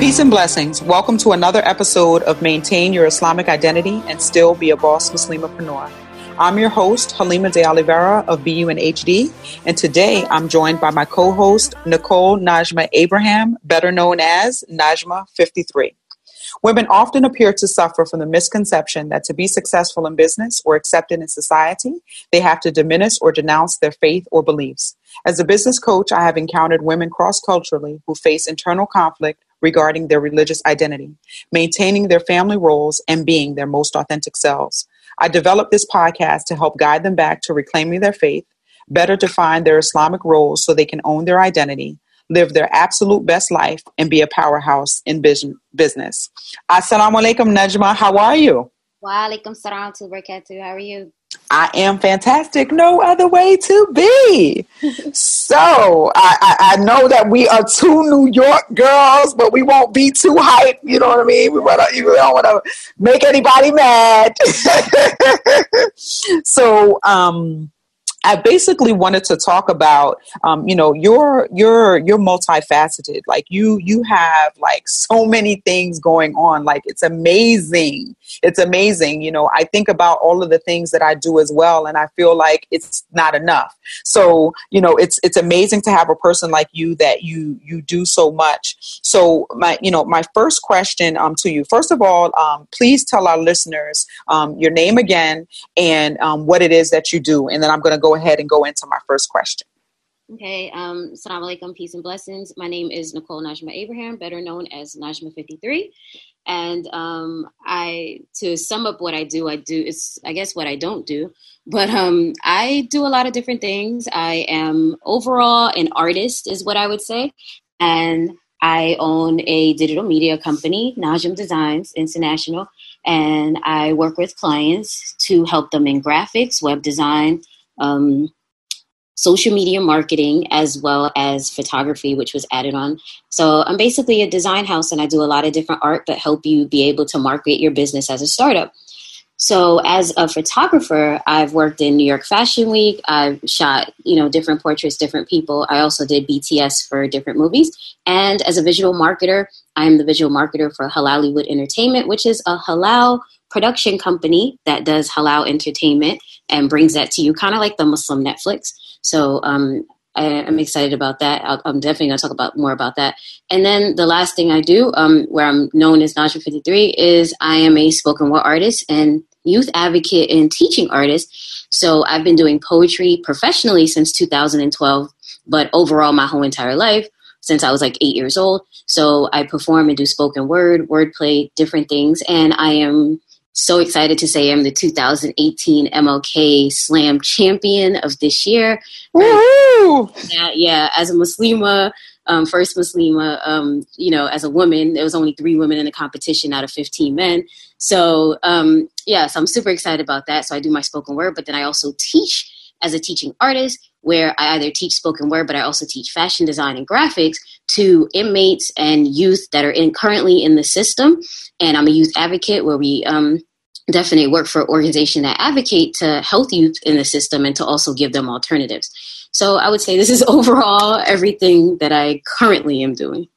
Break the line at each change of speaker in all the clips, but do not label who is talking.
Peace and blessings. Welcome to another episode of Maintain Your Islamic Identity and Still Be a Boss Muslimapreneur. I'm your host, Halima de Oliveira of BU and today I'm joined by my co-host, Nicole Najma Abraham, better known as Najma53. Women often appear to suffer from the misconception that to be successful in business or accepted in society, they have to diminish or denounce their faith or beliefs. As a business coach, I have encountered women cross culturally who face internal conflict regarding their religious identity, maintaining their family roles, and being their most authentic selves. I developed this podcast to help guide them back to reclaiming their faith, better define their Islamic roles so they can own their identity, live their absolute best life, and be a powerhouse in business. Assalamu alaikum, Najma. How are you?
Wa alaikum salam to. How are you?
I am fantastic. No other way to be. so I, I, I, know that we are two New York girls, but we won't be too hype. You know what I mean? We, wanna, we don't want to make anybody mad. so, um, I basically wanted to talk about, um, you know, you're you're you're multifaceted. Like you you have like so many things going on. Like it's amazing. It's amazing. You know, I think about all of the things that I do as well, and I feel like it's not enough. So you know, it's it's amazing to have a person like you that you you do so much. So my you know my first question um to you. First of all, um, please tell our listeners um, your name again and um, what it is that you do, and then I'm going to go ahead and go into my first question.
Okay, um, salam alaikum, peace and blessings. My name is Nicole Najma Abraham, better known as Najma53. And um, I, to sum up what I do, I do, it's, I guess, what I don't do, but um, I do a lot of different things. I am overall an artist, is what I would say. And I own a digital media company, Najm Designs International, and I work with clients to help them in graphics, web design, um, social media marketing as well as photography, which was added on. So I'm basically a design house and I do a lot of different art that help you be able to market your business as a startup. So as a photographer, I've worked in New York Fashion Week. I've shot, you know, different portraits, different people. I also did BTS for different movies. And as a visual marketer, I'm the visual marketer for Halalywood Entertainment, which is a halal production company that does halal entertainment and brings that to you, kind of like the Muslim Netflix. So um, I, am excited about that. i am definitely going to talk about more about that. And then the last thing I do, um, where I'm known as Najma 53, is I am a spoken word artist and youth advocate and teaching artist. So I've been doing poetry professionally since 2012, but overall my whole entire life since I was like eight years old. So I perform and do spoken word, wordplay, different things, and I am so excited to say I'm the 2018 MLK Slam champion of this year.
Woo!
Yeah, yeah. As a Muslima, um, first Muslima, um, you know, as a woman, there was only three women in the competition out of 15 men. So, um, yeah, so I'm super excited about that. So I do my spoken word, but then I also teach as a teaching artist where I either teach spoken word, but I also teach fashion design and graphics to inmates and youth that are in currently in the system. And I'm a youth advocate where we um, definitely work for organizations that advocate to health youth in the system and to also give them alternatives. So I would say this is overall everything that I currently am doing.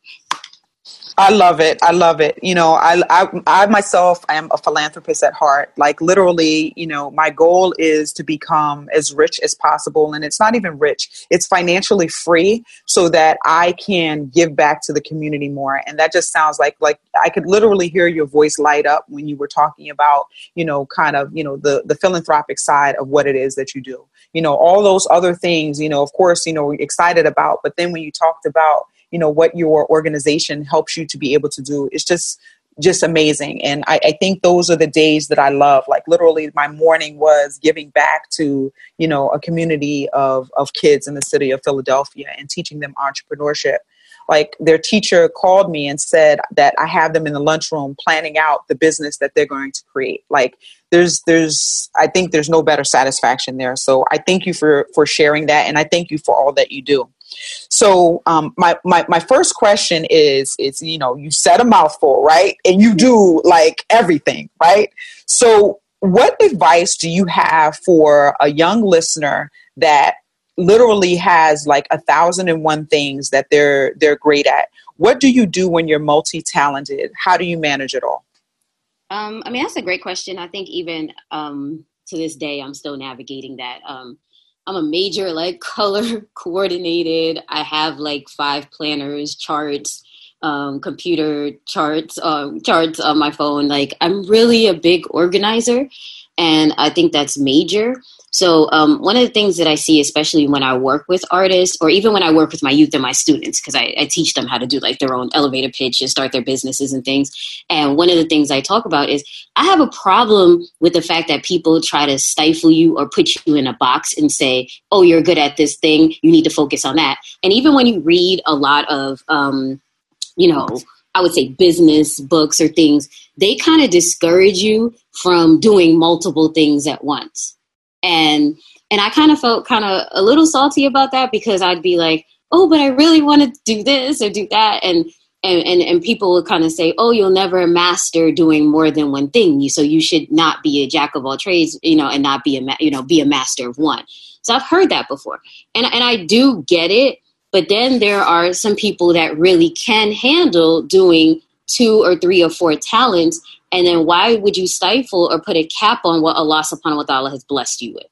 I love it. I love it. You know, I, I, I myself am a philanthropist at heart. Like literally, you know, my goal is to become as rich as possible. And it's not even rich. It's financially free so that I can give back to the community more. And that just sounds like, like I could literally hear your voice light up when you were talking about, you know, kind of, you know, the, the philanthropic side of what it is that you do. You know, all those other things, you know, of course, you know, excited about, but then when you talked about, you know what your organization helps you to be able to do it's just just amazing. And I, I, think those are the days that i love. Like literally my morning was giving back to you know a community of of kids in the city of philadelphia and teaching them entrepreneurship. Like their teacher called me and said that i have them in the lunchroom planning out the business that they're going to create. Like there's there's i think there's no better satisfaction there. So i thank you for for sharing that and i thank you for all that you do so um, my, my my first question is is you know you said a mouthful right and you do like everything right. So what advice do you have for a young listener that literally has like a thousand and one things that they're they're great at. What do you do when you're multi-talented? How do you manage it all?
Um, I mean, that's a great question. I think even um, to this day, I'm still navigating that. Um, I'm a major like color coordinated. I have like five planners, charts, um, computer charts, um, charts on my phone. Like I'm really a big organizer, and I think that's major. So um, one of the things that I see, especially when I work with artists, or even when I work with my youth and my students, because I, I, teach them how to do like their own elevator pitch and start their businesses and things. And one of the things I talk about is I have a problem with the fact that people try to stifle you or put you in a box and say, "Oh, you're good at this thing. You need to focus on that." And even when you read a lot of, um, you know, I would say business books or things, they kind of discourage you from doing multiple things at once and and I kind of felt kind of a little salty about that because I'd be like, oh, but I really want to do this or do that, and and and, and people would kind of say, oh, you'll never master doing more than one thing, so you should not be a jack of all trades, you know, and not be a you know be a master of one. So I've heard that before, and and I do get it, but then there are some people that really can handle doing two or three or four talents and then why would you stifle or put a cap on what Allah subhanahu wa ta'ala has blessed you with?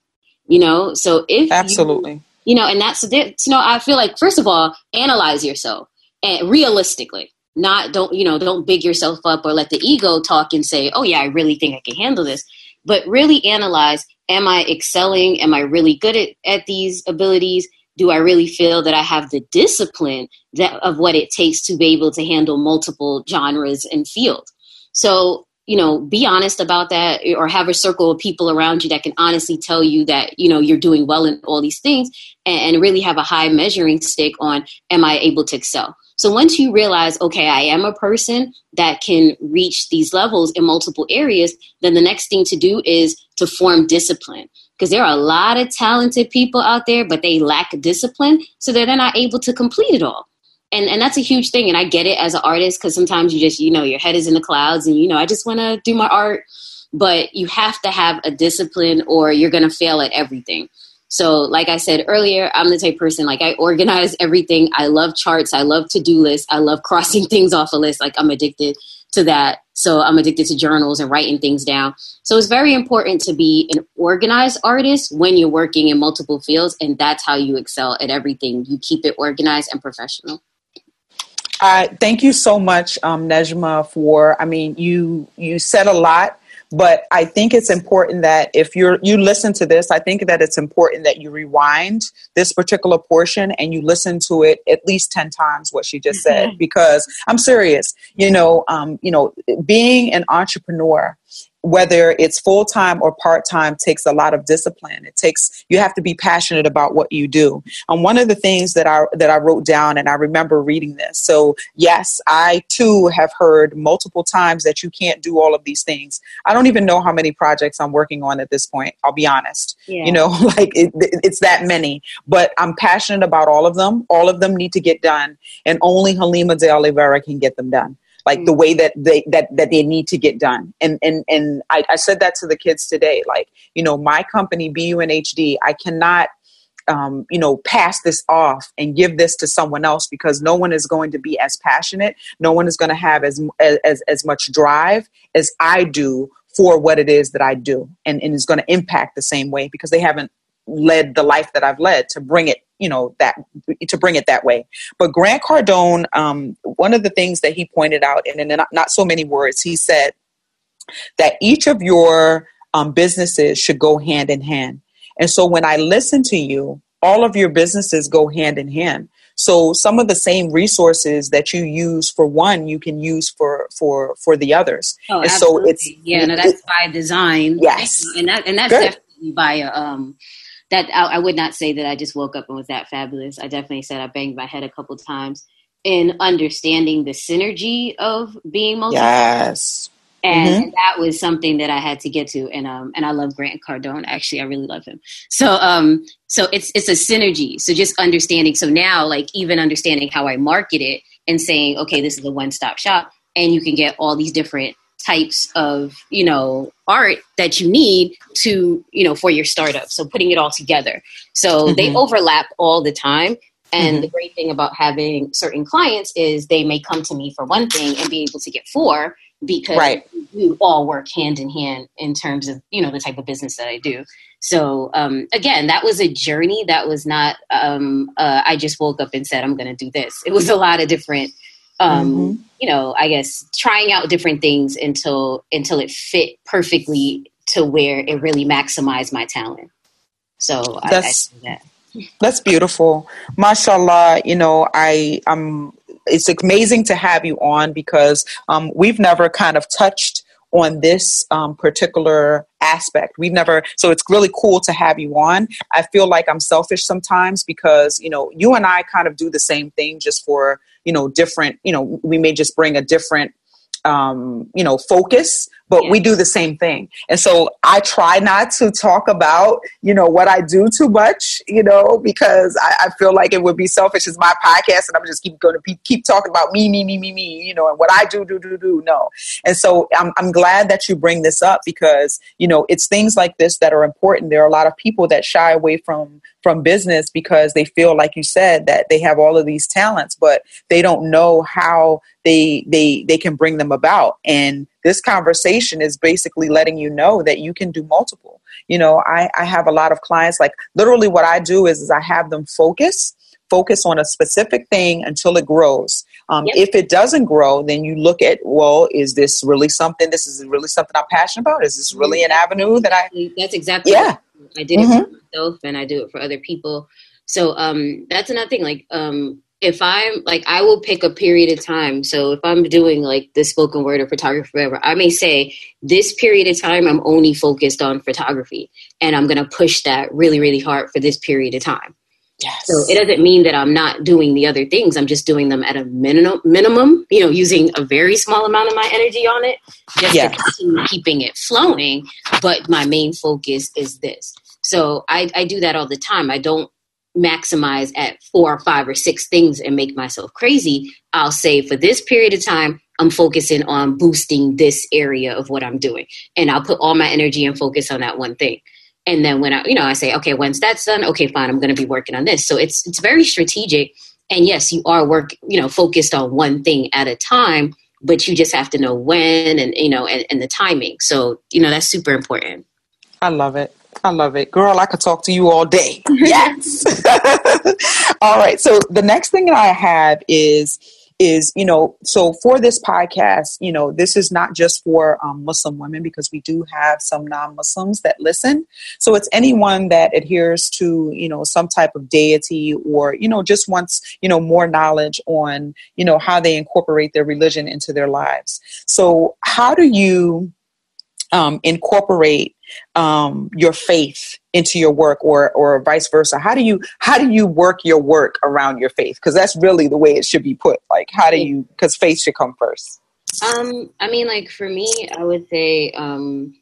You know, so if
Absolutely.
You, you know, and that's you know, I feel like first of all, analyze yourself and realistically. Not don't, you know, don't big yourself up or let the ego talk and say, Oh yeah, I really think I can handle this. But really analyze, am I excelling? Am I really good at, at these abilities? do I really feel that I have the discipline that, of what it takes to be able to handle multiple genres and fields? So you know be honest about that eh, or have a circle of people around you that can honestly tell you that you know you're doing well in all these things and, and, really have a high measuring stick on am i able to excel? So once you realize okay i am a person that can reach these levels in multiple areas then the next thing to do is to form discipline. Because there are a lot of talented people out there but they lack discipline so they're not able to complete it all and and that's a huge thing and i get it as an artist because sometimes you just you know your head is in the clouds and you know i just want to do my art but you have to have a discipline or you're to fail at everything. So like i said earlier i'm the type person like i organize everything. I love charts. I love to-do lists. I love crossing things off a list like i'm addicted to that. So i'm addicted to journals and writing things down. So it's very important to be an organized artist when you're working in multiple fields and that's how you excel at everything. You keep it organized and professional
uh, thank you so much, um, Najma, for, I mean, you, you said a lot, but I think it's important that if you're, you listen to this, I think that it's important that you rewind this particular portion and you listen to it at least 10 times what she just said, mm-hmm. because I'm serious, you know, um, you know, being an entrepreneur whether it's full time or part time takes a lot of discipline. It takes you have to be passionate about what you do. And one of the things that I that I wrote down, and I remember reading this. So yes, I too have heard multiple times that you can't do all of these things. I don't even know how many projects I'm working on at this point. I'll be honest. Yeah. You know, like it, it's that many. But I'm passionate about all of them. All of them need to get done, and only Halima de Oliveira can get them done like the way that they that that they need to get done. And and and I, I said that to the kids today like you know my company bunhd i cannot um, you know, pass this off and give this to someone else because no one is going to be as passionate. No one is going to have as, as, as much drive as I do for what it is that I do. And, and is going to impact the same way because they haven't led the life that I've led to bring it, you know, that to bring it that way. But Grant Cardone, um, one of the things that he pointed out, and in not, not so many words, he said that each of your um, businesses should go hand in hand. And so when I listen to you, all of your businesses go hand in hand. So some of the same resources that you use for one, you can use for for for the others.
Oh, and absolutely. so it's yeah, no, that's by design.
Yes,
and that and that's Good. definitely by um that I, I, would not say that I just woke up and was that fabulous. I definitely said I banged my head a couple times in understanding the synergy of being multi.
Yes.
And mm-hmm. that was something that I had to get to, and um, and I love Grant Cardone. Actually, I really love him. So um, so it's it's a synergy. So just understanding. So now, like even understanding how I market it and saying, okay, this is a one stop shop, and you can get all these different types of you know art that you need to you know for your startup so putting it all together so mm-hmm. they overlap all the time and mm-hmm. the great thing about having certain clients is they may come to me for one thing and be able to get four because right. we all work hand in hand in terms of you know the type of business that I do. So um, again, that was a journey. That was not um, uh, I just woke up and said I'm going to do this. It was a lot of different, um, mm-hmm. you know, I guess trying out different things until until it fit perfectly to where it really maximized my talent. So
that's I, I that. that's beautiful, mashallah. You know, I I'm it's amazing to have you on because um, we've never kind of touched on this um, particular aspect. We've never, so it's really cool to have you on. I feel like I'm selfish sometimes because, you know, you and I kind of do the same thing just for, you know, different, you know, we may just bring a different um, you know, focus, but yeah. we do the same thing. And so I try not to talk about, you know, what I do too much, you know, because I, I feel like it would be selfish. It's my podcast and I'm just keep going to be, keep talking about me, me, me, me, me, you know, and what I do, do, do, do. No. And so I'm, I'm glad that you bring this up because, you know, it's things like this that are important. There are a lot of people that shy away from from business because they feel like you said that they have all of these talents but they don't know how they they they can bring them about and this conversation is basically letting you know that you can do multiple you know i i have a lot of clients like literally what i do is, is i have them focus focus on a specific thing until it grows um, yep. If it doesn't grow, then you look at, well, is this really something? This is really something I'm passionate about. Is this really an avenue that I?
That's exactly.
Yeah.
I did mm-hmm. it for myself, and I do it for other people. So um, that's another thing. Like um, if I'm like, I will pick a period of time. So if I'm doing like the spoken word or photography, whatever, I may say this period of time I'm only focused on photography, and I'm going to push that really, really hard for this period of time. Yes. So it doesn't mean that I'm not doing the other things. I'm just doing them at a minimum, minimum. You know, using a very small amount of my energy on it, just yeah. to continue keeping it flowing. But my main focus is this. So I, I do that all the time. I don't maximize at four or five or six things and make myself crazy. I'll say for this period of time, I'm focusing on boosting this area of what I'm doing, and I'll put all my energy and focus on that one thing and then when I, you know, I say, okay, once that's done, okay, fine, I'm going to be working on this. So it's it's very strategic, and yes, you are work, you know, focused on one thing at a time, but you just have to know when and you know and, and the timing. So you know that's super important.
I love it. I love it. Girl, I could talk to you all day. Yes. all right. So the next thing that I have is is you know so for this podcast you know this is not just for um, muslim women because we do have some non-muslims that listen so it's anyone that adheres to you know some type of deity or you know just wants you know more knowledge on you know how they incorporate their religion into their lives so how do you um, incorporate um, your faith into your work or or vice versa? How do you how do you work your work around your faith? Because that's really the way it should be put. Like how do you because faith should come first.
Um i mean like for me i would say um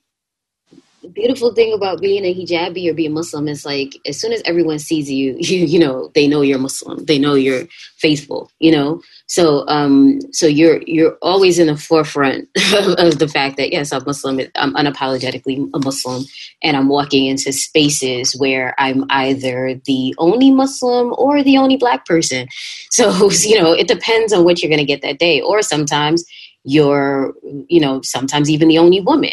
beautiful thing about being a hijabi or being Muslim is like as soon as everyone sees you, you you know they know you're Muslim, they know you're faithful, you know. So um so you're you're always in the forefront of, the fact that yes, I'm Muslim. I'm unapologetically a Muslim, and I'm walking into spaces where I'm either the only Muslim or the only Black person. So you know it depends on what you're going to get that day, or sometimes you're you know sometimes even the only woman.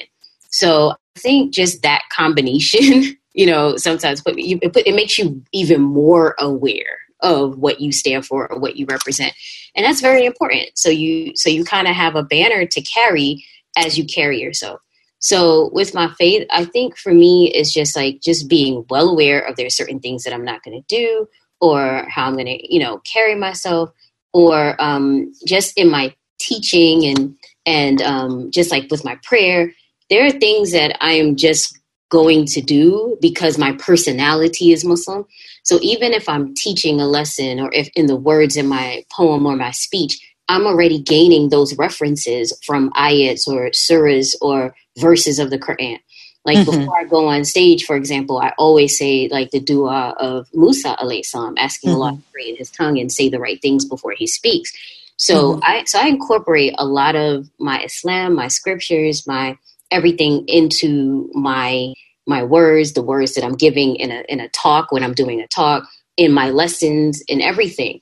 So I think just that combination, you know, sometimes put, you, it, put, it makes you even more aware of what you stand for or what you represent, and that's very important. So you so you kind of have a banner to carry as you carry yourself. So with my faith, I think for me it's just like just being well aware of there are certain things that I'm not going to do or how I'm going to you know carry myself or um, just in my teaching and and um, just like with my prayer there are things that I am just going to do because my personality is Muslim. So even if I'm teaching a lesson or if in the words in my poem or my speech, I'm already gaining those references from ayats or surahs or verses of the Quran. Like mm-hmm. before I go on stage, for example, I always say like the dua of Musa alayhi salam, asking mm-hmm. Allah to create his tongue and say the right things before he speaks. So mm-hmm. I so I incorporate a lot of my Islam, my scriptures, my everything into my my words, the words that I'm giving in a in a talk when I'm doing a talk, in my lessons, in everything.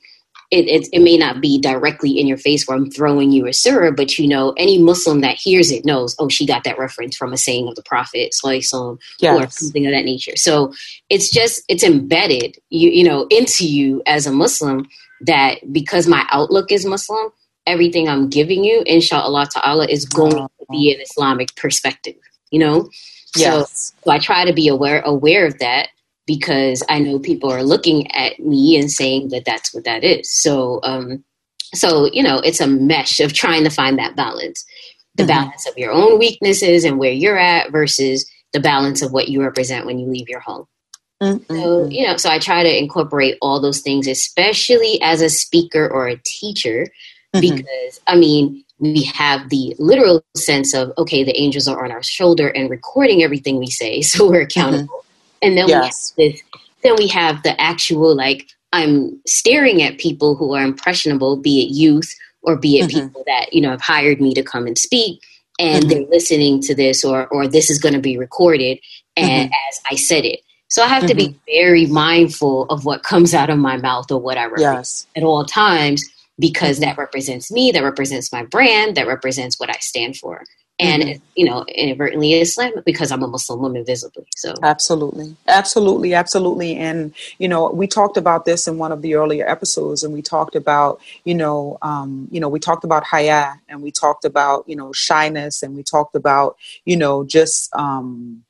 It, it, it, may not be directly in your face where I'm throwing you a surah, but you know, any Muslim that hears it knows, oh, she got that reference from a saying of the Prophet, yes. or something of that nature. So it's just, it's embedded, you, you know, into you as a Muslim that because my outlook is Muslim, everything I'm giving you, inshallah ta'ala, is going be an Islamic perspective, you know? Yes. So, so I try to be aware aware of that because I know people are looking at me and saying that that's what that is. So, um, so you know, it's a mesh of trying to find that balance, the mm-hmm. balance of your own weaknesses and where you're at versus the balance of what you represent when you leave your home. Mm-hmm. So, you know, so I try to incorporate all those things, especially as a speaker or a teacher, mm-hmm. because I mean, we have the literal sense of, okay, the angels are on our shoulder and recording everything we say, so we're accountable. Mm-hmm. And then yes. we have this, then we have the actual like I'm staring at people who are impressionable, be it youth or be it mm-hmm. people that you know have hired me to come and speak, and mm-hmm. they're listening to this or or this is going to be recorded, and mm-hmm. as I said it. So I have to be mm-hmm. very mindful of what comes out of my mouth or what I repeat yes. at all times because mm-hmm. that represents me, that represents my brand, that represents what I stand for and mm-hmm. you know inadvertently Islam because I'm a Muslim woman visibly. So
absolutely, absolutely, absolutely. And you know, we talked about this in one of the earlier episodes, and we talked about you know, um, you know, we talked about haya, and we talked about you know shyness, and we talked about you know just um,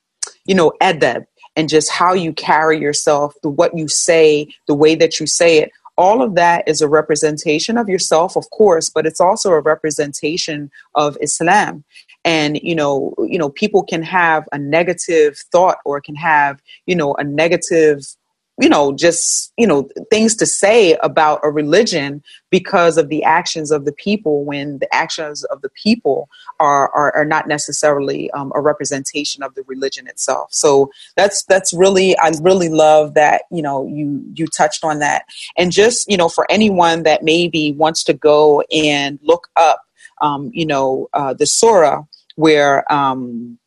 you know adab and just how you carry yourself, the what you say, the way that you say it all of that is a representation of yourself of course but it's also a representation of islam. And you know you know people can have a negative thought or can have you know a negative you know just you know things to say about a religion because of the actions of the people when the actions of the people are are, are not necessarily um, a representation of the religion itself. So that's that's really i really love that you know you you touched on that. And just you know for anyone that maybe wants to go and look up um, you know uh, the surah where um,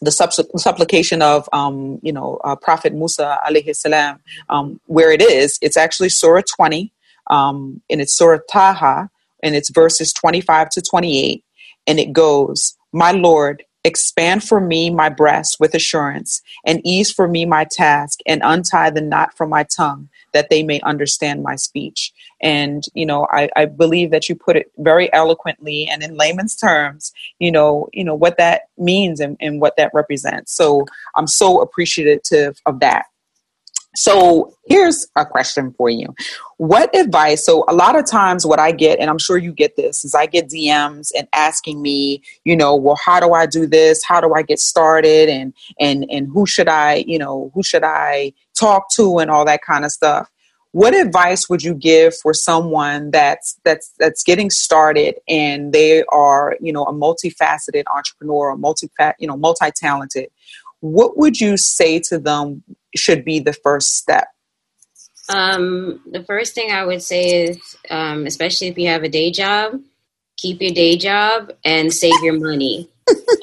the supplication of um, you know uh, Prophet Musa alayhi salam, um, where it is, it's actually Surah 20, um, and it's Surah Taha, and it's verses 25 to 28, and it goes, "My Lord, expand for me my breast with assurance, and ease for me my task, and untie the knot from my tongue, that they may understand my speech." And, you know, I, I believe that you put it very eloquently and in layman's terms, you know, you know, what that means and, and what that represents. So I'm so appreciative of that. So here's a question for you. What advice? So a lot of times what I get, and I'm sure you get this, is I get DMs and asking me, you know, well, how do I do this? How do I get started? And and and who should I, you know, who should I talk to and all that kind of stuff what advice would you give for someone that's that's that's getting started and they are you know a multifaceted entrepreneur or multi you know multi-talented? What would you say to them should be the first step?
Um, the first thing i would say is um, especially if you have a day job keep your day job and save your money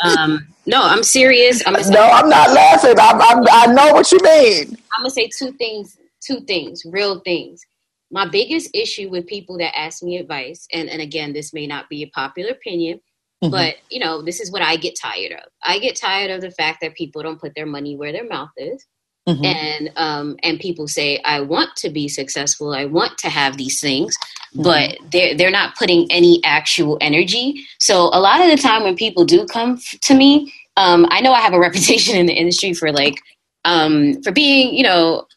um, no i'm serious I'm
no i'm not laughing I'm, I'm, i know what you mean
i'm gonna say two things two things, real things. My biggest issue with people that ask me advice, and, and again, this may not be a popular opinion, mm-hmm. but you know, this is what I get tired of. I get tired of the fact that people don't put their money where their mouth is. Mm-hmm. And um, and people say, I want to be successful, I want to have these things, mm-hmm. but they're they're not putting any actual energy. So a lot of the time when people do come f- to me, um, I know I have a reputation in the industry for like um, for being, you know,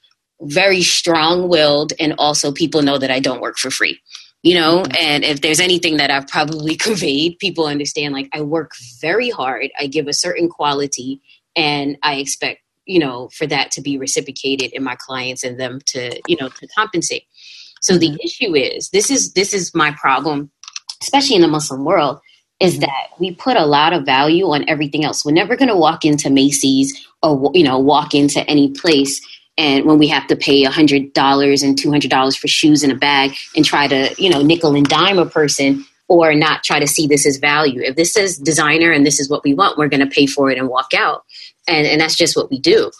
very strong willed and also people know that I don't work for free. You know, mm-hmm. and if there's anything that I've probably conveyed, people understand like I work very hard, I give a certain quality, and I expect, you know, for that to be reciprocated in my clients and them to, you know, to compensate. So mm-hmm. the issue is this is this is my problem, especially in the Muslim world, is mm-hmm. that we put a lot of value on everything else. We're never going to walk into Macy's or you know walk into any place and when we have to pay $100 and $200 for shoes in a bag and try to you know nickel and dime a person or not try to see this as value if this is designer and this is what we want we're going to pay for it and walk out and, and that's just what we do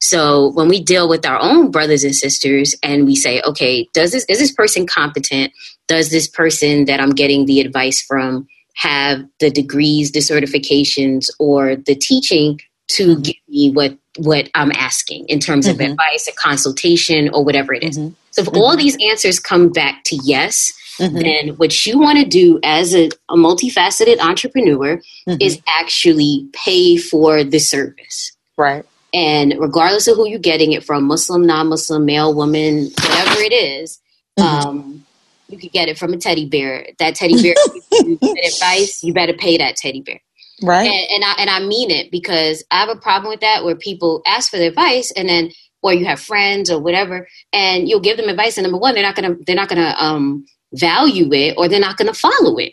so when we deal with our own brothers and sisters and we say okay does this is this person competent does this person that i'm getting the advice from have the degrees the certifications or the teaching to mm-hmm. give me what what I'm asking in terms mm-hmm. of advice, a consultation, or whatever it is. Mm-hmm. So if all mm-hmm. these answers come back to yes, mm-hmm. then what you want to do as a, a multifaceted entrepreneur mm-hmm. is actually pay for the service.
Right.
And regardless of who you're getting it from, Muslim, non-Muslim, male, woman, whatever it is, um, you could get it from a teddy bear. That teddy bear, you advice, you better pay that teddy bear.
Right.
And, and I and I mean it because I have a problem with that where people ask for the advice and then or you have friends or whatever and you'll give them advice and number one they're not gonna they're not gonna um value it or they're not gonna follow it.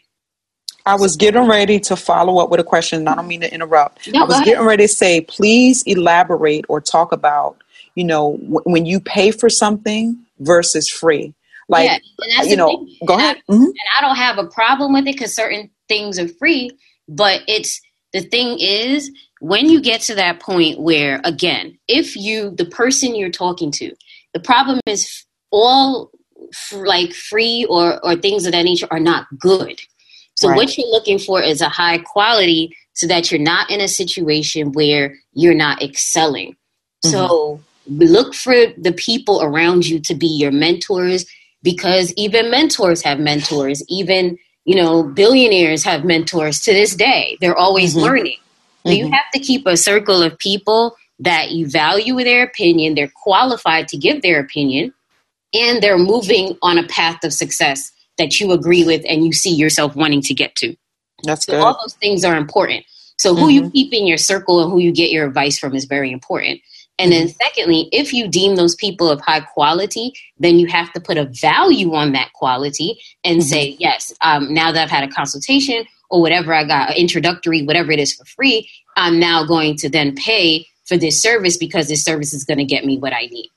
I was getting ready to follow up with a question. I don't mean to interrupt. No, I was getting ready to say, please elaborate or talk about, you know, w- when you pay for something versus free. Like, yeah, you know, thing. go
and
ahead.
I, mm-hmm. And I don't have a problem with it because certain things are free. But it's the thing is, when you get to that point where, again, if you, the person you're talking to, the problem is all like free or, or things of that nature are not good. So right. what you're looking for is a high quality so that you're not in a situation where you're not excelling. Mm-hmm. So look for the people around you to be your mentors because even mentors have mentors. Even you know, billionaires have mentors to this day. They're always mm-hmm. learning. So mm-hmm. you have to keep a circle of people that you value their opinion, they're qualified to give their opinion, and they're moving on a path of success that you agree with and you see yourself wanting to get to.
That's
so
good.
All those things are important. So who mm-hmm. you keep in your circle and who you get your advice from is very important. And then, mm-hmm. secondly, if you deem those people of high quality, then you have to put a value on that quality and mm-hmm. say, yes, um, now that I've had a consultation or whatever I got, introductory, whatever it is for free, I'm now going to then pay for this service because this service is going to get me what I need,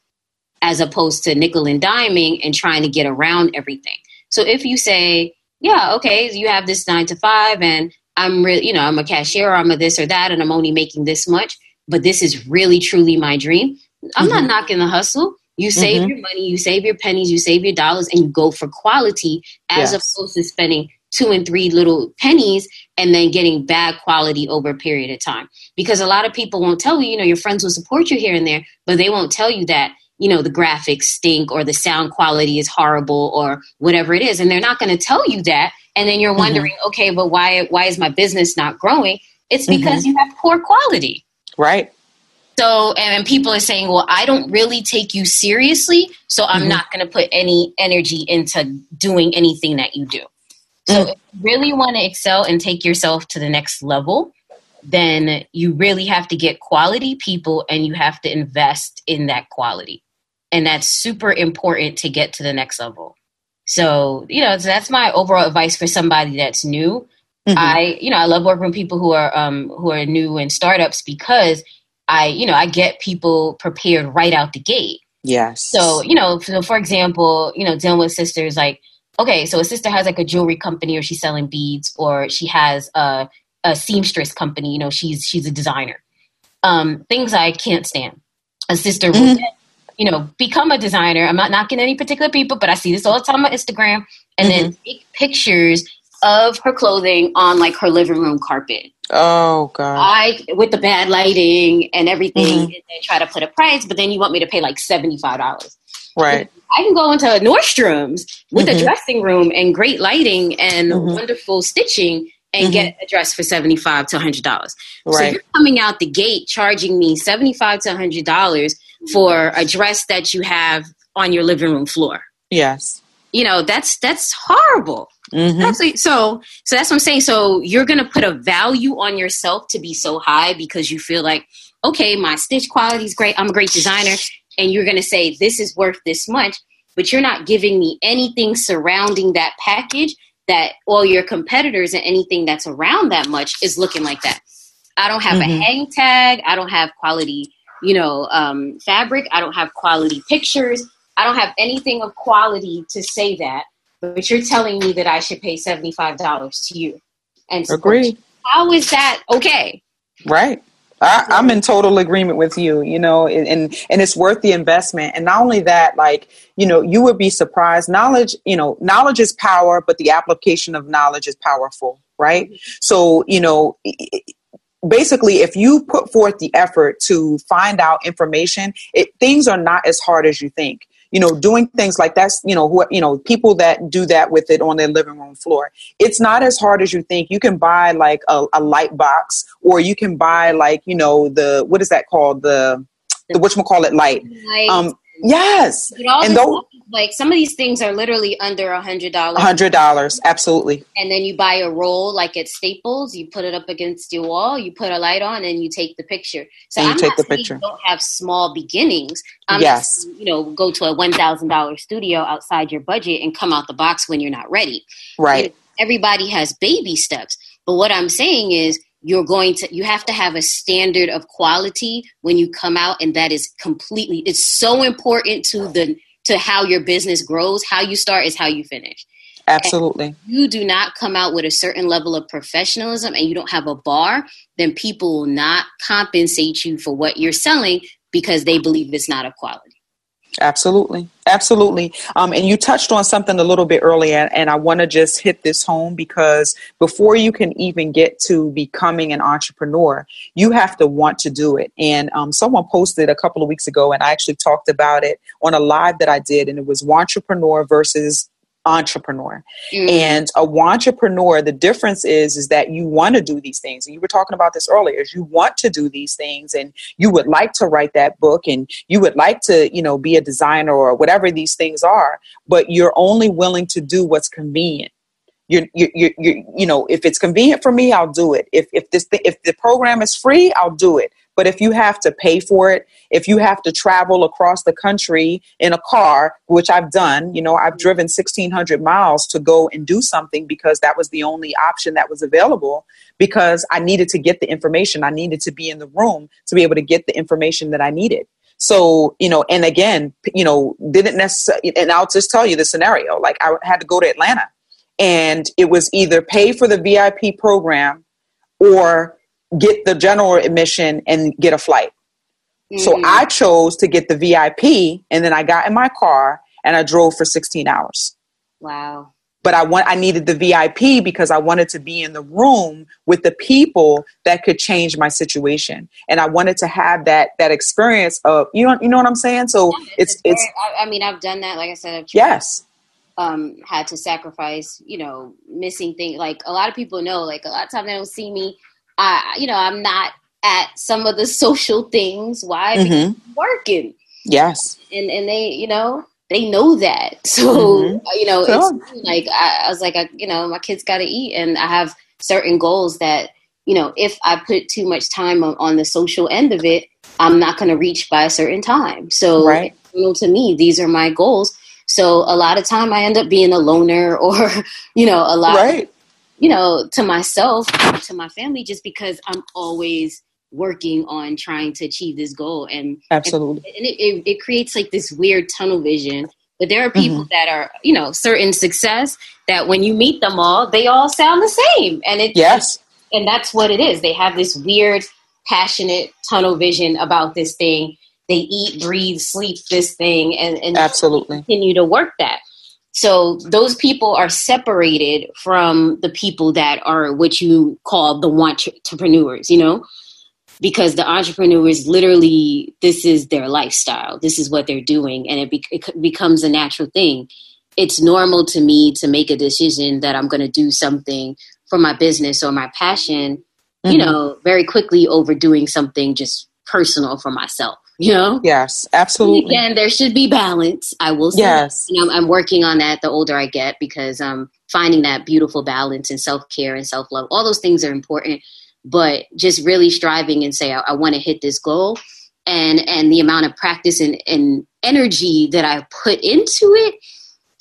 as opposed to nickel and diming and trying to get around everything. So if you say, yeah, okay, you have this nine to five and I'm really, you know, I'm a cashier, or I'm a this or that, and I'm only making this much but this is really truly my dream. I'm mm-hmm. not knocking the hustle. You save mm-hmm. your money, you save your pennies, you save your dollars, and you go for quality as yes. opposed to spending two and three little pennies and then getting bad quality over a period of time. Because a lot of people won't tell you, you know, your friends will support you here and there, but they won't tell you that, you know, the graphics stink or the sound quality is horrible or whatever it is. And they're not going to tell you that. And then you're mm-hmm. wondering, mm-hmm. okay, but why why is my business not growing? It's because mm-hmm. you have poor quality.
Right.
So, and people are saying, well, I don't really take you seriously, so I'm mm-hmm. not going to put any energy into doing anything that you do. So, mm-hmm. if you really want to excel and take yourself to the next level, then you really have to get quality people and you have to invest in that quality. And that's super important to get to the next level. So, you know, so that's my overall advice for somebody that's new. Mm-hmm. I, you know, I love working with people who are um, who are new in startups because I, you know, I get people prepared right out the gate.
Yes.
So, you know, so for example, you know, dealing with sisters like, okay, so a sister has like a jewelry company or she's selling beads or she has a, a seamstress company, you know, she's she's a designer. Um, things I can't stand. A sister mm-hmm. will get, you know, become a designer. I'm not knocking any particular people, but I see this all the time on Instagram and mm-hmm. then take pictures of her clothing on like her living room carpet.
Oh god!
I with the bad lighting and everything, mm-hmm. and then try to put a price, but then you want me to pay like seventy five dollars.
Right.
I can go into Nordstrom's with mm-hmm. a dressing room and great lighting and mm-hmm. wonderful stitching and mm-hmm. get a dress for seventy five to hundred dollars. Right. So you're coming out the gate charging me seventy five to hundred dollars for a dress that you have on your living room floor.
Yes.
You know that's that's horrible. Mm-hmm. So, so that's what I'm saying. So you're going to put a value on yourself to be so high because you feel like, okay, my stitch quality is great. I'm a great designer. And you're going to say, this is worth this much, but you're not giving me anything surrounding that package that all your competitors and anything that's around that much is looking like that. I don't have mm-hmm. a hang tag. I don't have quality you know, um, fabric. I don't have quality pictures. I don't have anything of quality to say that. But you're telling me that I should pay seventy five dollars to you. And
agree.
How is that okay?
Right. I, am in total agreement with you, you know, and, and it's worth the investment. And not only that, like, you know, you would be surprised. Knowledge, you know, knowledge is power, but the application of knowledge is powerful, right? So, you know, basically, if you put forth the effort to find out information, it, things are not as hard as you think. You know doing things like that's you know who you know people that do that with it on their living room floor. It's not as hard as you think. You can buy like a, a light box or you can buy like you know the what is that called? The the which call it light. Um yes
and those like some of these things are literally under a hundred dollars.
hundred dollars, absolutely.
And then you buy a roll like at Staples. You put it up against your wall. You put a light on, and you take the picture. So
and
I'm
take the picture.
don't have small beginnings. I'm
yes.
Just, you know, go to a one thousand dollar studio outside your budget and come out the box when you're not ready.
Right.
everybody has baby steps, but what I'm saying is you're going to you have to have a standard of quality when you come out and that is completely it's so important to the to how your business grows. How you start is how you finish.
Absolutely.
And you do not come out with a certain level of professionalism and you don't have a bar, then people will not compensate you for what you're selling because they believe it's not of quality.
Absolutely. Absolutely. Um, and you touched on something a little bit earlier, and I want to just hit this home because before you can even get to becoming an entrepreneur, you have to want to do it. And um, someone posted a couple of weeks ago, and I actually talked about it on a live that I did, and it was entrepreneur versus wantrepreneur. Mm. and a wantrepreneur the difference is is that you want to do these things. And you were talking about this earlier is you want to do these things and you would like to write that book and you would like to you know be a designer or whatever these things are but you're only willing to do what's convenient. You you you you you know if it's convenient for me i'll do it. If if this th- if the program is free i'll do it but if you have to pay for it, if you have to travel across the country in a car, which I've done, you know, I've driven 1600 miles to go and do something because that was the only option that was available because I needed to get the information. I needed to be in the room to be able to get the information that I needed. So, you know, and again, you know, didn't necessarily, and I'll just tell you the scenario. Like I had to go to Atlanta and it was either pay for the VIP program or get the general admission and get a flight. Mm-hmm. So I chose to get the VIP and then I got in my car and I drove for 16 hours.
Wow.
But I want I needed the VIP because I wanted to be in the room with the people that could change my situation. And I wanted to have that that experience of you know you know what I'm saying? So yeah, it's it's, it's
I, I, mean I've done that like I said I've
yes
um, had to sacrifice, you know, missing things. Like a lot of people know, like a lot of times they don't see me I, you know, I'm not at some of the social things. Why? Mm-hmm. Working.
Yes.
And and they, you know, they know that. So mm-hmm. you know, sure. it's like I, I was like, I, you know, my kids got to eat, and I have certain goals that you know, if I put too much time on, on the social end of it, I'm not going to reach by a certain time. So,
right.
you know, to me, these are my goals. So a lot of time I end up being a loner or, you know, a lot
right
you know, to myself, to my family, just because I'm always working on trying to achieve this goal. And
absolutely,
and, it, it, it, creates like this weird tunnel vision. But there are people mm-hmm. that are, you know, certain success that when you meet them all, they all sound the same. And it,
yes,
and that's what it is. They have this weird, passionate tunnel vision about this thing. They eat, breathe, sleep this thing, and, and
absolutely
continue to work that. So those people are separated from the people that are what you call the want entrepreneurs, you know, because the entrepreneurs literally, this is their lifestyle. This is what they're doing. And it, be- it becomes a natural thing. It's normal to me to make a decision that I'm going to do something for my business or my passion, mm-hmm. you know, very quickly over doing something just personal for myself you know?
Yes absolutely.
again there should be balance i will say.
Yes.
You know, I'm, working on that the older i get because um finding that beautiful balance and self-care and self-love all those things are important but just really striving and say i, I want to hit this goal and and the amount of practice and, and energy that i put into it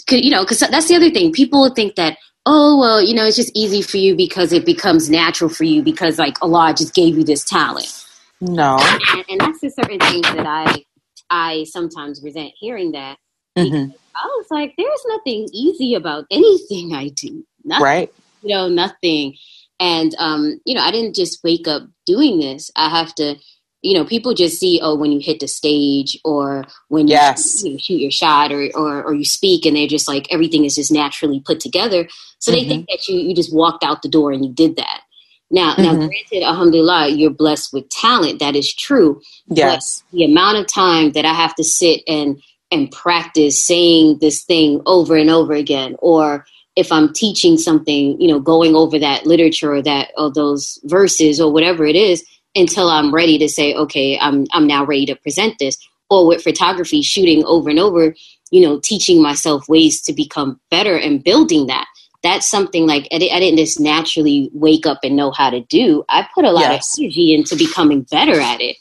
could you know because that's the other thing. People think that oh well you know it's just easy for you because it becomes natural for you because like allah just gave you this talent
No.
And, and that's just certain things that I I sometimes resent hearing that.
Mm-hmm.
I was like, there's nothing easy about anything I do. Nothing,
Right.
You know, nothing. And um, you know, I didn't just wake up doing this. I have to, you know, people just see, oh, when you hit the stage or when you,
Yes.
you know, shoot your shot or, or or you speak and they're just like everything is just naturally put together. So they
Mhm.
think that you you just walked out the door and you did that. Now, now,
Mhm.
granted, alhamdulillah, you're blessed with talent. That is true
Yes.
the amount of time that I have to sit and and practice saying this thing over and over again, or if I'm teaching something, you know, going over that literature or that or those verses or whatever it is until I'm ready to say, okay, I'm I'm now ready to present this. Or with photography, shooting over and over, you know, teaching myself ways to become better and building that. That's something like I di- I didn't just naturally wake up and know how to do. I put a lot
Yes.
of energy into becoming better at it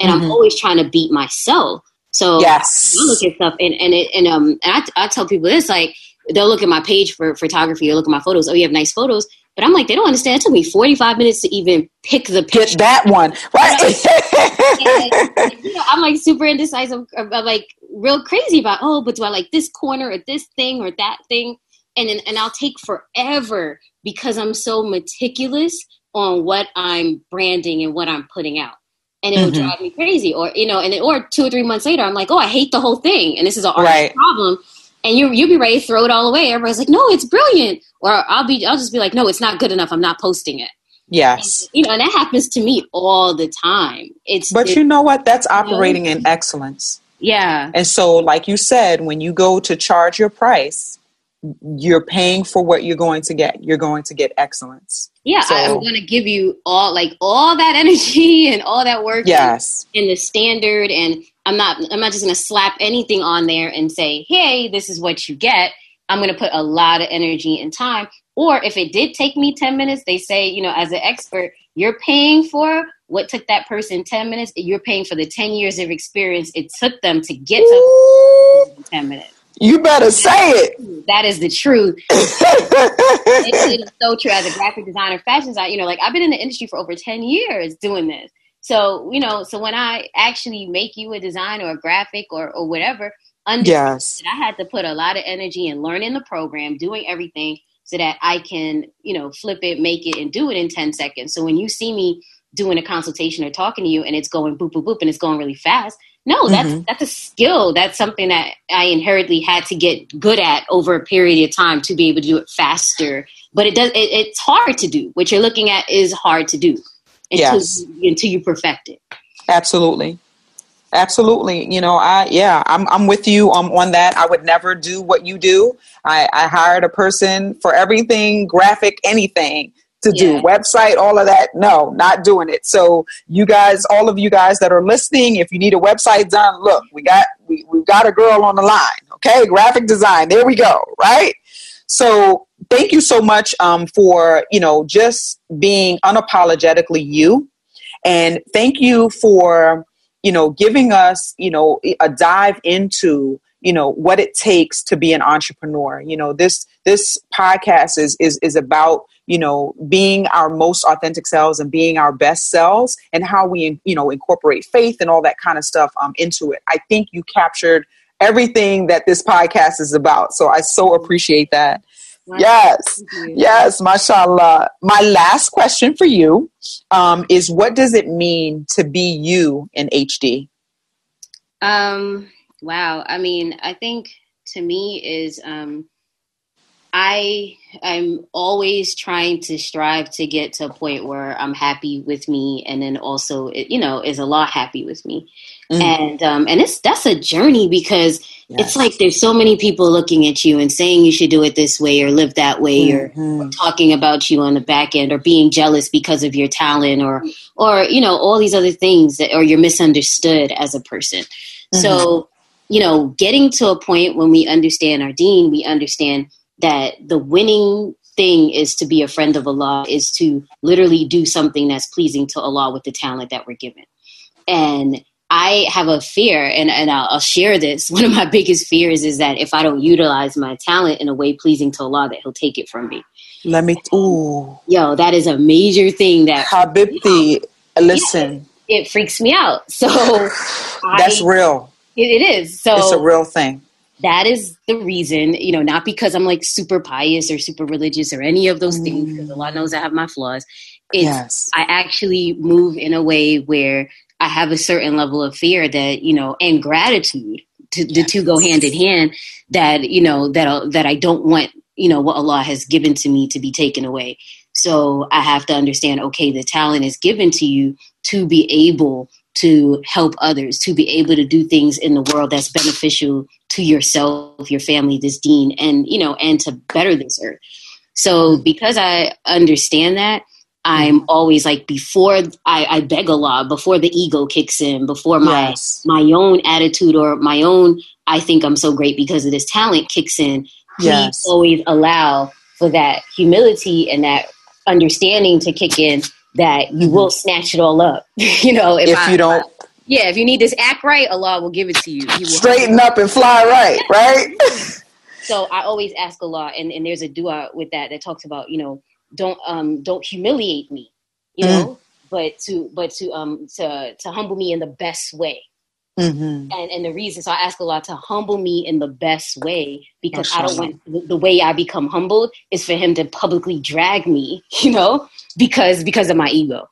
and
Mhm.
I'm always trying to beat myself. So
Yes.
I look at stuff and and it, and um and I, I tell people this like they'll look at my page for photography or look at my photos. Oh, you have nice photos, but I'm like they don't understand. It took me 45 minutes to even pick the
Get
picture.
that one. Right.
And, you know, I'm like super indecisive, I'm like real crazy about oh, but do I like this corner or this thing or that thing? And and I'll take forever because I'm so meticulous on what I'm branding and what I'm putting out. And it would
Mhm.
drive me crazy, or you know, and then, or two or three months later, I'm like, oh, I hate the whole thing, and this is an art
Right.
problem. And you you'll be ready to throw it all away. Everybody's like, no, it's brilliant. Or I'll be I'll just be like, no, it's not good enough. I'm not posting it.
yes.
You know, and that happens to me all the time. It's
But
it-
you know what? That's operating in excellence.
yeah,
And so, like you said, when you go to charge your price, you're paying for what you're going to get. You're going to get excellence.
yeah.
So-
I'm gonna give you all like all that energy and all that work.
Yes.
in the standard and I'm not I'm not just gonna slap anything on there and say, hey, this is what you get. I'm gonna put a lot of energy and time. Or if it did take me 10 minutes, they say, you know, as an expert, you're paying for what took that person 10 minutes, you're paying for the 10 years of experience it took them to get to
Ooh,
10 minutes.
You better say it.
That is the truth. it, it is so true as a graphic designer, fashion designer. You know, like I've been in the industry for over ten years doing this. So you know, so when I actually make you a design or a graphic or or whatever,
yes.
I had to put a lot of energy in learning the program, doing everything so that I can you know flip it, make it, and do it in ten seconds. So when you see me doing a consultation or talking to you and it's going boop boop boop and it's going really fast. No, that's
Mhm.
that's a skill. That's something that I inherently had to get good at over a period of time to be able to do it faster. But it does. It, it's hard to do. What you're looking at is hard to do until
Yes.
you, until you perfect it.
Absolutely. Absolutely. You know, I yeah, I'm I'm with you um, on that. I would never do what you do. I, I hired a person for everything, graphic, anything to do,
Yeah.
website, all of that. No, not doing it. So you guys, all of you guys that are listening, if you need a website done, look, we got we we got a girl on the line. Okay, graphic design. There we go. Right. So thank you so much um, for you know just being unapologetically you, and thank you for you know giving us you know a dive into you know what it takes to be an entrepreneur. You know this this podcast is is is about you know being our most authentic selves and being our best selves and how we you know incorporate faith and all that kind of stuff um, into it. I think you captured everything that this podcast is about. So I so appreciate that. Yes. Yes, mashallah. My last question for you um, is what does it mean to be you in HD?
Um. Wow. I mean, I think to me is um, I I'm always trying to strive to get to a point where I'm happy with me, and then also, it, you know, is a lot happy with me.
Mm.
And um, and it's that's a journey because
Yes.
it's like there's so many people looking at you and saying you should do it this way or live that way or
Mhm.
talking about you on the back end or being jealous because of your talent or or you know all these other things that or you're misunderstood as a person so you know getting to a point when we understand our deen we understand that the winning thing is to be a friend of allah is to literally do something that's pleasing to allah with the talent that we're given and I have a fear, and, and I'll, I'll share this. One of my biggest fears is that if I don't utilize my talent in a way pleasing to Allah, that He'll take it from me.
Let me, ooh,
Yo, that is a major thing that
Habibti, listen,
it freaks me out. So
that's I, real.
It, it is. So
it's a real thing.
That is the reason, you know, not because I'm like super pious or super religious or any of those mm. things, because Allah knows I have my flaws. It's yes. I actually move in a way where I have a certain level of fear that, you know, and gratitude. To, yes. The two go hand in hand. That you know that that I don't want you know what Allah has given to me to be taken away. So I have to understand. Okay, the talent is given to you to be able to help others, to be able to do things in the world that's beneficial to yourself, your family, this deen, and you know, and to better this earth. So mm-hmm. because I understand that, I'm mm-hmm. always like before I, I beg Allah, before the ego kicks in, before my yes. my own attitude or my own I think I'm so great because of this talent kicks in. Please yes. always allow for that humility and that understanding to kick in that you mm-hmm. will snatch it all up. you know,
if, if I, you don't.
Yeah, if you need this act right, Allah will give it to you.
Straighten up and fly right, right?
so I always ask Allah, and, and there's a dua with that that talks about, you know, don't um don't humiliate me, you mm. know, but to but to um to to humble me in the best way. Mm-hmm. And and the reason, so I ask Allah to humble me in the best way because I don't want the, the, way I become humbled is for Him to publicly drag me, you know, because because of my ego,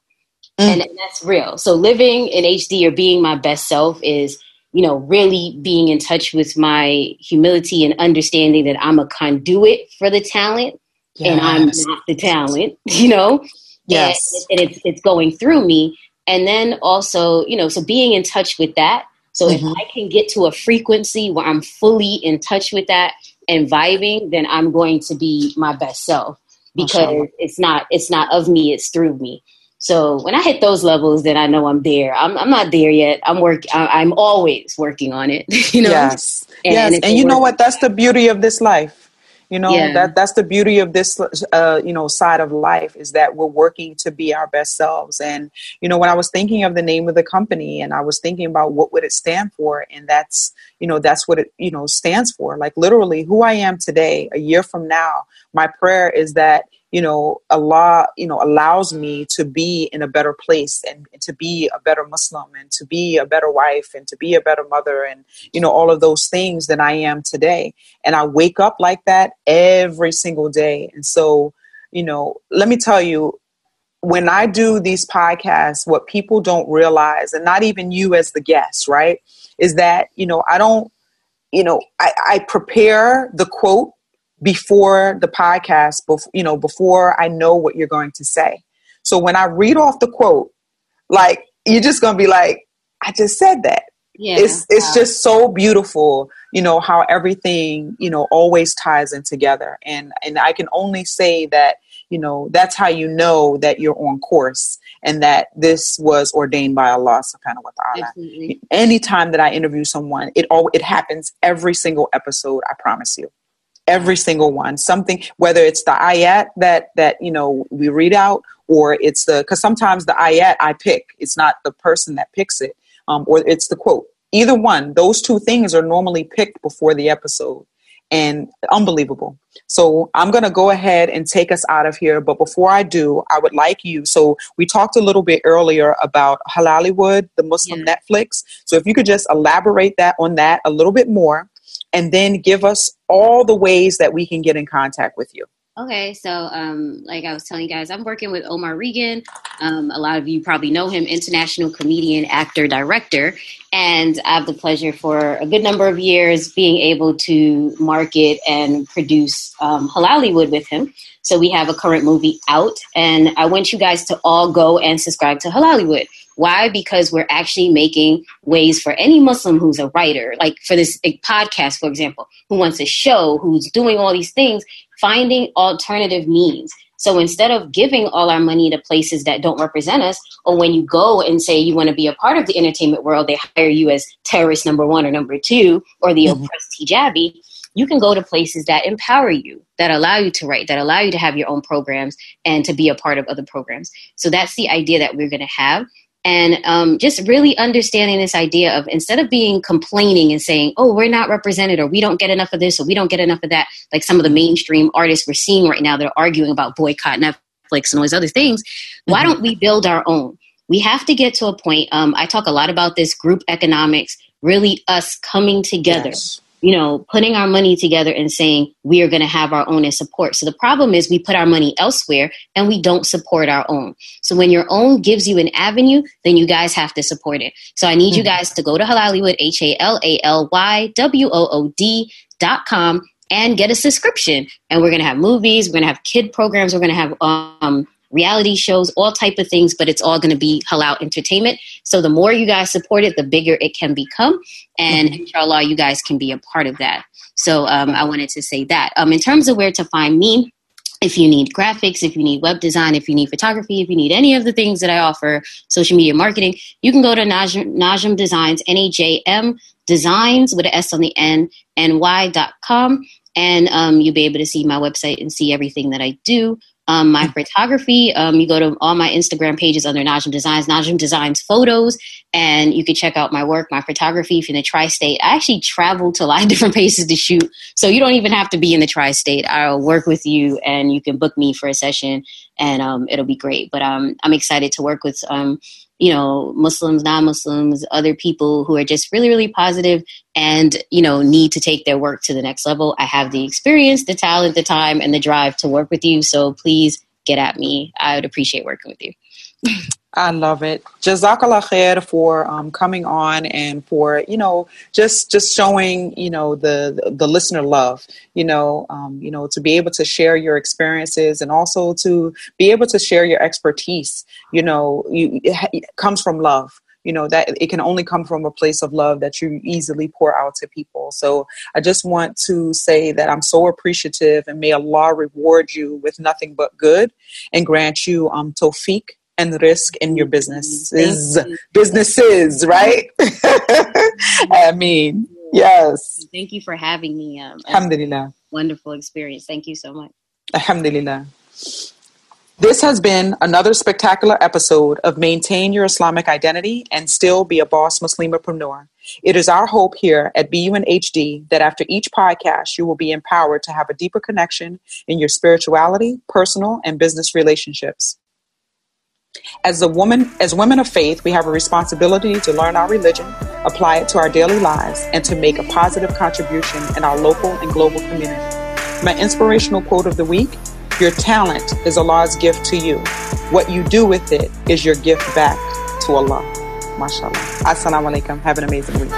mm. and, and that's real. So living in HD or being my best self is, you know, really being in touch with my humility and understanding that I'm a conduit for the talent, yes. and I'm not the talent, you know.
Yes,
and, and it's it's going through me, and then also, you know, so being in touch with that so mm-hmm. if I can get to a frequency where I'm fully in touch with that and vibing, then I'm going to be my best self because it's not it's not of me, it's through me. So when I hit those levels, then I know I'm there. I'm, I'm not there yet. I'm work. I'm always working on it. You know.
Yes. And, yes. And, you know what? That's the beauty of this life you know yeah. that that's the beauty of this uh, you know side of life is that we're working to be our best selves and you know when i was thinking of the name of the company and i was thinking about what would it stand for and that's you know that's what it you know stands for like literally who i am today a year from now my prayer is that you know, Allah, you know, allows me to be in a better place and, and, to be a better Muslim and to be a better wife and to be a better mother and, you know, all of those things than I am today. And I wake up like that every single day. And so, you know, let me tell you, when I do these podcasts, what people don't realize, and not even you as the guest, right, is that, you know, I don't, you know, I, I prepare the quote before the podcast, before, you know, before I know what you're going to say. So when I read off the quote, like you're just going to be like, I just said that. Yeah, it's it's wow. just so beautiful, you know, how everything, you know, always ties in together. And and I can only say that, you know, that's how you know that you're on course and that this was ordained by Allah subhanahu wa ta'ala. Absolutely. Anytime that I interview someone, it all it happens every single episode, I promise you every single one. Something whether it's the ayat that that you know we read out or it's the because sometimes the ayat i pick it's not the person that picks it um, or it's the quote. Either one those two things are normally picked before the episode and unbelievable. So i'm going to go ahead and take us out of here but before i do i would like you so we talked a little bit earlier about halalywood the muslim yeah. netflix. So if you could just elaborate that on that a little bit more and then give us all the ways that we can get in contact with you.
Okay, so um, like I was telling you guys, I'm working with Omar Regan. Um, a lot of you probably know him, international comedian, actor, director, and I have the pleasure for a good number of years being able to market and produce um, Halalywood with him. So we have a current movie out, and I want you guys to all go and subscribe to Halalywood. Why? Because we're actually making ways for any Muslim who's a writer, like for this podcast, for example, who wants a show, who's doing all these things, finding alternative means. So instead of giving all our money to places that don't represent us, or when you go and say you want to be a part of the entertainment world, they hire you as terrorist number one or number two, or the mm-hmm. oppressed hijabi, you can go to places that empower you, that allow you to write, that allow you to have your own programs and to be a part of other programs. So that's the idea that we're going to have and um, just really understanding this idea of instead of being complaining and saying oh we're not represented or we don't get enough of this or we don't get enough of that like some of the mainstream artists we're seeing right now that are arguing about boycott netflix and all these other things mm-hmm. why don't we build our own we have to get to a point. Um, I talk a lot about this group economics, really us coming together. Yes you know, putting our money together and saying we are going to have our own and support. So the problem is we put our money elsewhere and we don't support our own. So when your own gives you an avenue, then you guys have to support it. So I need mm-hmm. you guys to go to Halalywood, H A L A L Y W O O D dot com and get a subscription. And we're going to have movies, we're going to have kid programs, we're going to have um, reality shows, all type of things, but it's all going to be halal entertainment. So the more you guys support it, the bigger it can become. And mm-hmm. inshallah, you guys can be a part of that. So um, I wanted to say that. Um, in terms of where to find me, if you need graphics, if you need web design, if you need photography, if you need any of the things that I offer, social media marketing, you can go to Najm, Najm Designs, N A J M Designs with an S on the end, ny.com. And um, you'll be able to see my website and see everything that I do. Um, my photography, um, you go to all my Instagram pages under Najm Designs, Najm Designs photos, and you can check out my work, my photography if you're in the tri state. I actually travel to a lot of different places to shoot, so you don't even have to be in the tri state. I'll work with you and you can book me for a session and um, it'll be great. But um, I'm excited to work with um, you know Muslims, non-Muslims, other people who are just really, really positive and you know need to take their work to the next level. I have the experience, the talent, the time, and the drive to work with you. So please get at me. I would appreciate working with you.
I love it. Jazakallah khair for um, coming on and for you know just just showing you know the the, listener love. You know, um, you know to be able to share your experiences and also to be able to share your expertise. You know, you, it, it comes from love you know that it can only come from a place of love that you easily pour out to people so i just want to say that i'm so appreciative and may allah reward you with nothing but good and grant you um tawfiq and rizq in your businesses. Businesses right? I mean yes.
Thank you for having me um,
alhamdulillah.
wonderful experience. Thank you so much.
Alhamdulillah. This has been another spectacular episode of Maintain Your Islamic Identity and Still Be a Boss Muslimapreneur. It is our hope here at BUNHD that after each podcast, you will be empowered to have a deeper connection in your spirituality, personal, and business relationships. As a woman, as women of faith, we have a responsibility to learn our religion, apply it to our daily lives, and to make a positive contribution in our local and global community. My inspirational quote of the week, your talent is Allah's gift to you. What you do with it is your gift back to Allah. MashaAllah. Assalamu alaikum. Have an amazing week.